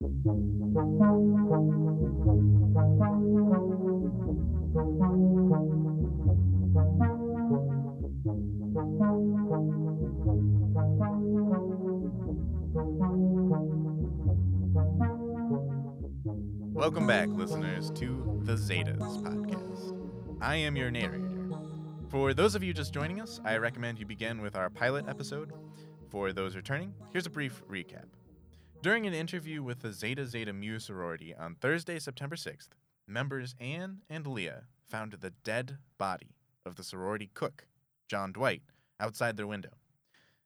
Welcome back, listeners, to the Zetas podcast. I am your narrator. For those of you just joining us, I recommend you begin with our pilot episode. For those returning, here's a brief recap. During an interview with the Zeta Zeta Mu sorority on Thursday, September 6th, members Anne and Leah found the dead body of the sorority cook, John Dwight, outside their window.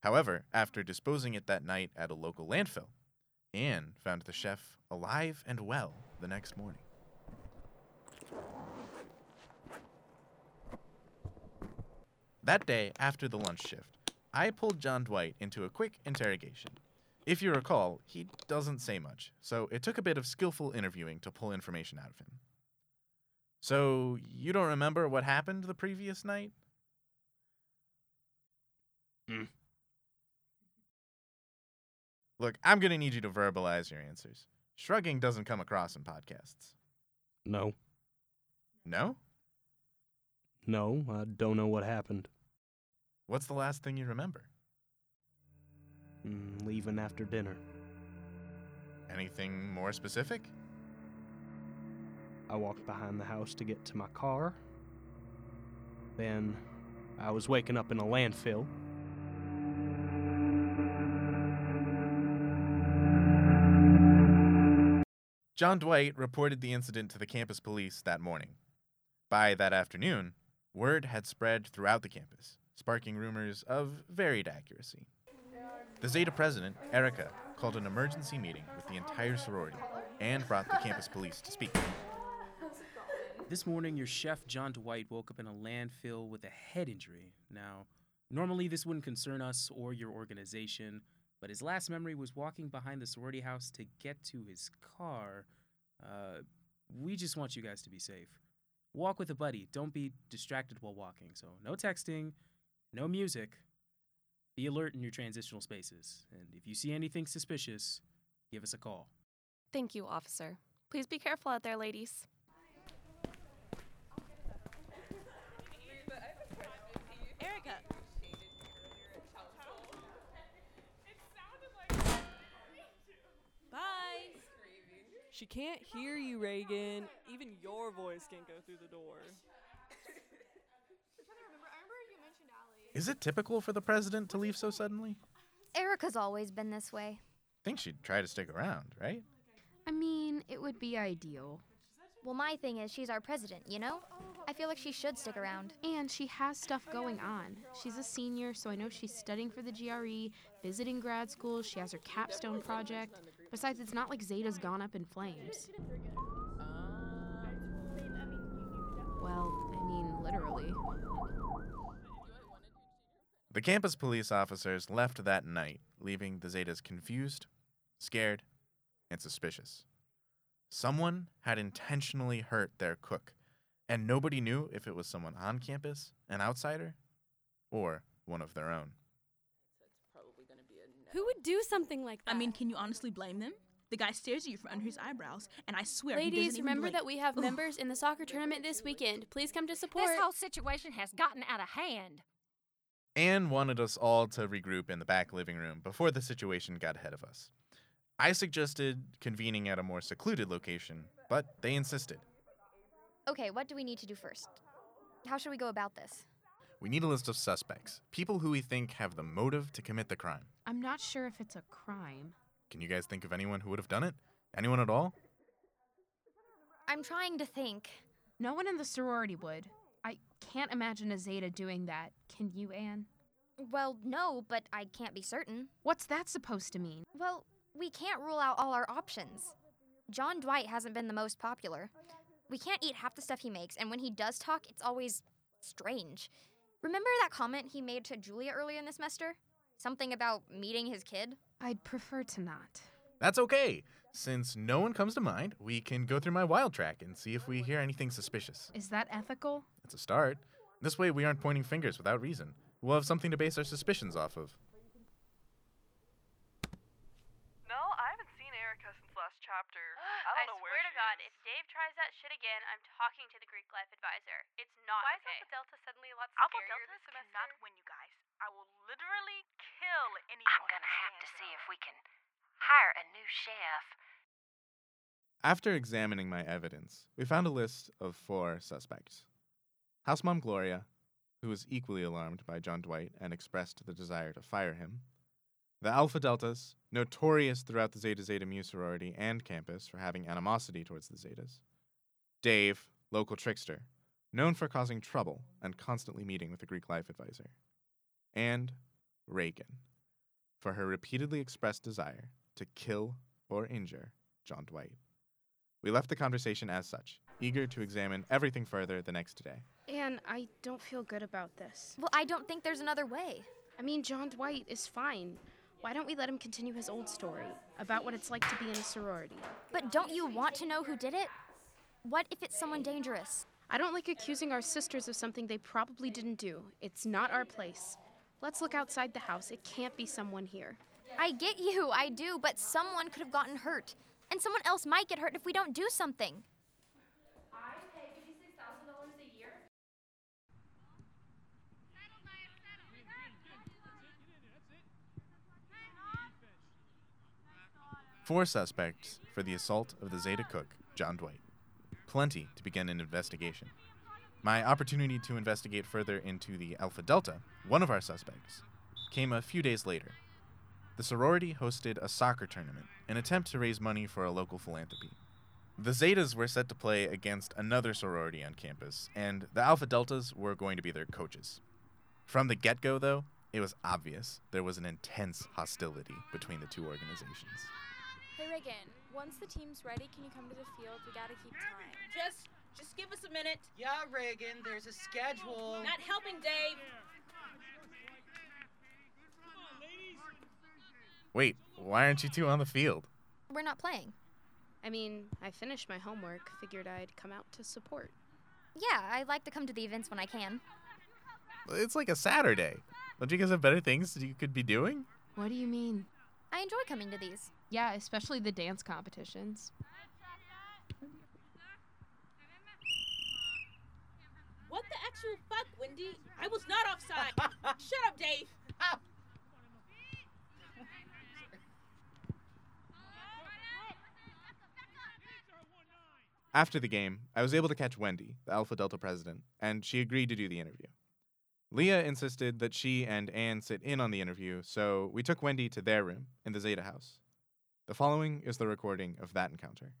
However, after disposing it that night at a local landfill, Anne found the chef alive and well the next morning. That day, after the lunch shift, I pulled John Dwight into a quick interrogation. If you recall, he doesn't say much, so it took a bit of skillful interviewing to pull information out of him. So, you don't remember what happened the previous night? Hmm. Look, I'm going to need you to verbalize your answers. Shrugging doesn't come across in podcasts. No, No? no, I don't know what happened. What's the last thing you remember? Leaving after dinner. Anything more specific? I walked behind the house to get to my car. Then I was waking up in a landfill. John Dwight reported the incident to the campus police that morning. By that afternoon, word had spread throughout the campus, sparking rumors of varied accuracy. The Zeta president, Erica, called an emergency meeting with the entire sorority and brought the campus police to speak. This morning, your chef, John Dwight, woke up in a landfill with a head injury. Now, normally this wouldn't concern us or your organization, but his last memory was walking behind the sorority house to get to his car. Uh, we just want you guys to be safe. Walk with a buddy. Don't be distracted while walking. So, no texting, no music. Be alert in your transitional spaces. And if you see anything suspicious, give us a call. Thank you, officer. Please be careful out there, ladies. Erica. Bye. She can't hear you, Reagan. Even your voice can't go through the door. Is it typical for the president to leave so suddenly? Erica's always been this way. I think she'd try to stick around, right? I mean, it would be ideal. Well, my thing is, she's our president, you know? I feel like she should stick around. And she has stuff going on. She's a senior, so I know she's studying for the GRE, visiting grad school, she has her capstone project. Besides, it's not like Zeta's gone up in flames. Well, I mean, literally. The campus police officers left that night, leaving the Zetas confused, scared, and suspicious. Someone had intentionally hurt their cook, and nobody knew if it was someone on campus, an outsider, or one of their own. Who would do something like that? I mean, can you honestly blame them? The guy stares at you from under his eyebrows, and I swear he ladies, doesn't even remember blink. that we have members in the soccer tournament this weekend. Please come to support. This whole situation has gotten out of hand. Anne wanted us all to regroup in the back living room before the situation got ahead of us. I suggested convening at a more secluded location, but they insisted. Okay, what do we need to do first? How should we go about this? We need a list of suspects, people who we think have the motive to commit the crime. I'm not sure if it's a crime. Can you guys think of anyone who would have done it? Anyone at all? I'm trying to think. No one in the sorority would. I can't imagine a Zeta doing that. Can you, Anne? Well, no, but I can't be certain. What's that supposed to mean? Well, we can't rule out all our options. John Dwight hasn't been the most popular. We can't eat half the stuff he makes, and when he does talk, it's always strange. Remember that comment he made to Julia earlier in the semester? Something about meeting his kid? I'd prefer to not. That's okay. Since no one comes to mind, we can go through my wild track and see if we hear anything suspicious. Is that ethical? It's a start. This way, we aren't pointing fingers without reason. We'll have something to base our suspicions off of. No, I haven't seen Erica since last chapter. I, swear to God, if Dave tries that shit again, I'm talking to the Greek life advisor. It's not Why okay. is Alpha Delta suddenly a lot Alpha scarier Delta this semester? cannot win, you guys. I will literally kill anyone. I'm gonna have to see if we can hire a new chef. After examining my evidence, we found a list of four suspects. House Mom Gloria, who was equally alarmed by John Dwight and expressed the desire to fire him. The Alpha Deltas, notorious throughout the Zeta Zeta Mu sorority and campus for having animosity towards the Zetas. Dave, local trickster, known for causing trouble and constantly meeting with the Greek life advisor. And Reagan, for her repeatedly expressed desire to kill or injure John Dwight. We left the conversation as such, eager to examine everything further the next day. And I don't feel good about this. Well, I don't think there's another way. I mean, John Dwight is fine. Why don't we let him continue his old story about what it's like to be in a sorority? But don't you want to know who did it? What if it's someone dangerous? I don't like accusing our sisters of something they probably didn't do. It's not our place. Let's look outside the house. It can't be someone here. I get you, I do, but someone could have gotten hurt. And someone else might get hurt if we don't do something. Four suspects for the assault of the Zeta cook, John Dwight. Plenty to begin an investigation. My opportunity to investigate further into the Alpha Delta, one of our suspects, came a few days later. The sorority hosted a soccer tournament, an attempt to raise money for a local philanthropy. The Zetas were set to play against another sorority on campus, and the Alpha Deltas were going to be their coaches. From the get go, though, it was obvious there was an intense hostility between the two organizations. Hey Reagan, once the team's ready, can you come to the field? We gotta keep time. Just, just give us a minute. Yeah, Reagan, there's a schedule. Not helping, Dave. Wait, why aren't you two on the field? We're not playing. I mean, I finished my homework, figured I'd come out to support. Yeah, I like to come to the events when I can. It's like a Saturday. Don't you guys have better things you could be doing? What do you mean? I enjoy coming to these. Yeah, especially the dance competitions. What the actual fuck, Wendy? I was not offside. Shut up, Dave. After the game, I was able to catch Wendy, the Alpha Delta president, and she agreed to do the interview. Leah insisted that she and Anne sit in on the interview, so we took Wendy to their room in the Zeta house. The following is the recording of that encounter.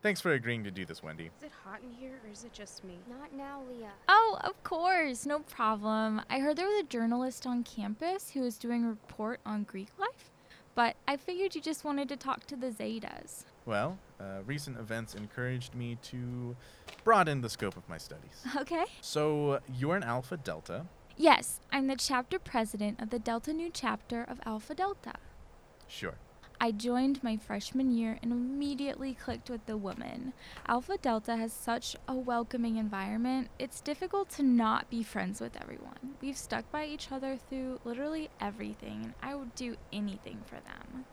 Thanks for agreeing to do this, Wendy. Is it hot in here or is it just me? Not now, Leah. Oh, of course, no problem. I heard there was a journalist on campus who was doing a report on Greek life, but I figured you just wanted to talk to the Zetas. Well, uh, recent events encouraged me to broaden the scope of my studies. Okay. So, you're an Alpha Delta. Yes, I'm the chapter president of the Delta Nu chapter of Alpha Delta. Sure. I joined my freshman year and immediately clicked with the woman. Alpha Delta has such a welcoming environment, it's difficult to not be friends with everyone. We've stuck by each other through literally everything, and I would do anything for them.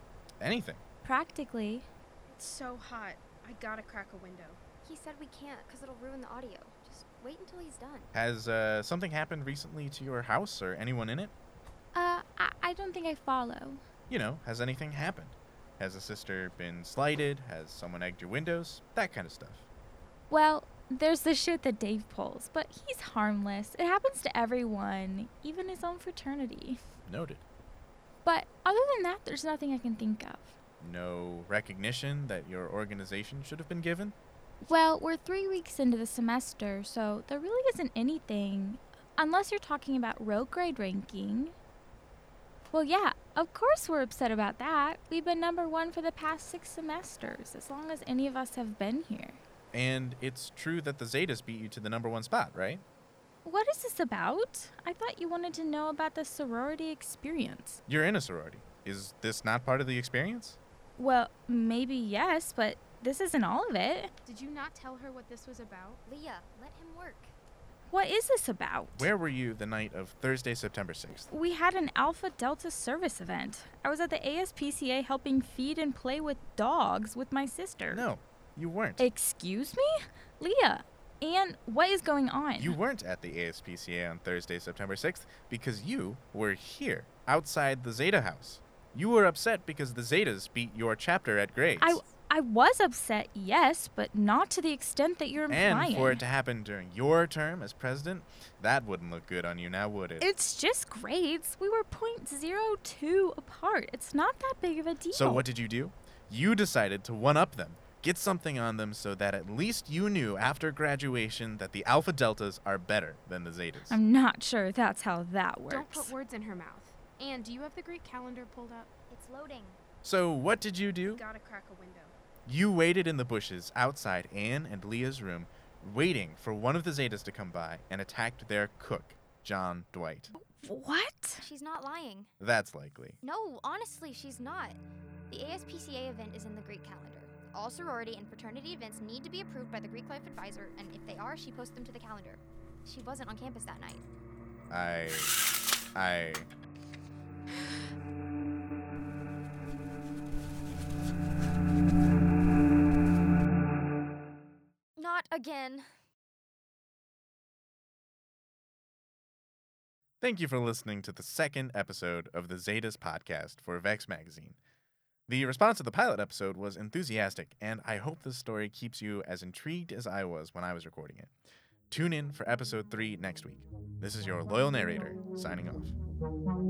Anything. Practically. It's so hot. I gotta crack a window. He said we can't because it'll ruin the audio. Just wait until he's done. Has uh, something happened recently to your house or anyone in it? Uh, I, I don't think I follow. You know, has anything happened? Has a sister been slighted? Has someone egged your windows? That kind of stuff. Well, there's the shit that Dave pulls, but he's harmless. It happens to everyone, even his own fraternity. Noted. But other than that, there's nothing I can think of. No recognition that your organization should have been given? Well, we're three weeks into the semester, so there really isn't anything. Unless you're talking about road grade ranking. Well, yeah, of course we're upset about that. We've been number one for the past six semesters, as long as any of us have been here. And it's true that the Zetas beat you to the number one spot, right? What is this about? I thought you wanted to know about the sorority experience. You're in a sorority. Is this not part of the experience? Well, maybe yes, but this isn't all of it. Did you not tell her what this was about? Leah, let him work. what is this about? Where were you the night of Thursday, September 6th? We had an Alpha Delta service event. I was at the ASPCA helping feed and play with dogs with my sister. No, you weren't. Excuse me? Leah, and what is going on? You weren't at the ASPCA on Thursday, September 6th because you were here, outside the Zeta house. You were upset because the Zetas beat your chapter at grades. I, I was upset, yes, but not to the extent that you're implying. and for it to happen during your term as president, that wouldn't look good on you now, would it? It's just grades. We were 0.02 apart. It's not that big of a deal. So what did you do? You decided to one up them, get something on them so that at least you knew after graduation that the Alpha Deltas are better than the Zetas. I'm not sure that's how that works. Don't put words in her mouth. Anne, do you have the Greek calendar pulled up? It's loading. So what did you do? Gotta crack a window. You waited in the bushes outside Anne and Leah's room, waiting for one of the Zetas to come by and attacked their cook, John Dwight. What? She's not lying. That's likely. No, honestly, she's not. The ASPCA event is in the Greek calendar. All sorority and fraternity events need to be approved by the Greek Life Advisor, and if they are, she posts them to the calendar. She wasn't on campus that night. I. I. Not again. Thank you for listening to the second episode of the Zetas podcast for Vex Magazine. The response to the pilot episode was enthusiastic, and I hope this story keeps you as intrigued as I was when I was recording it. Tune in for episode 3 next week. This is your loyal narrator, signing off.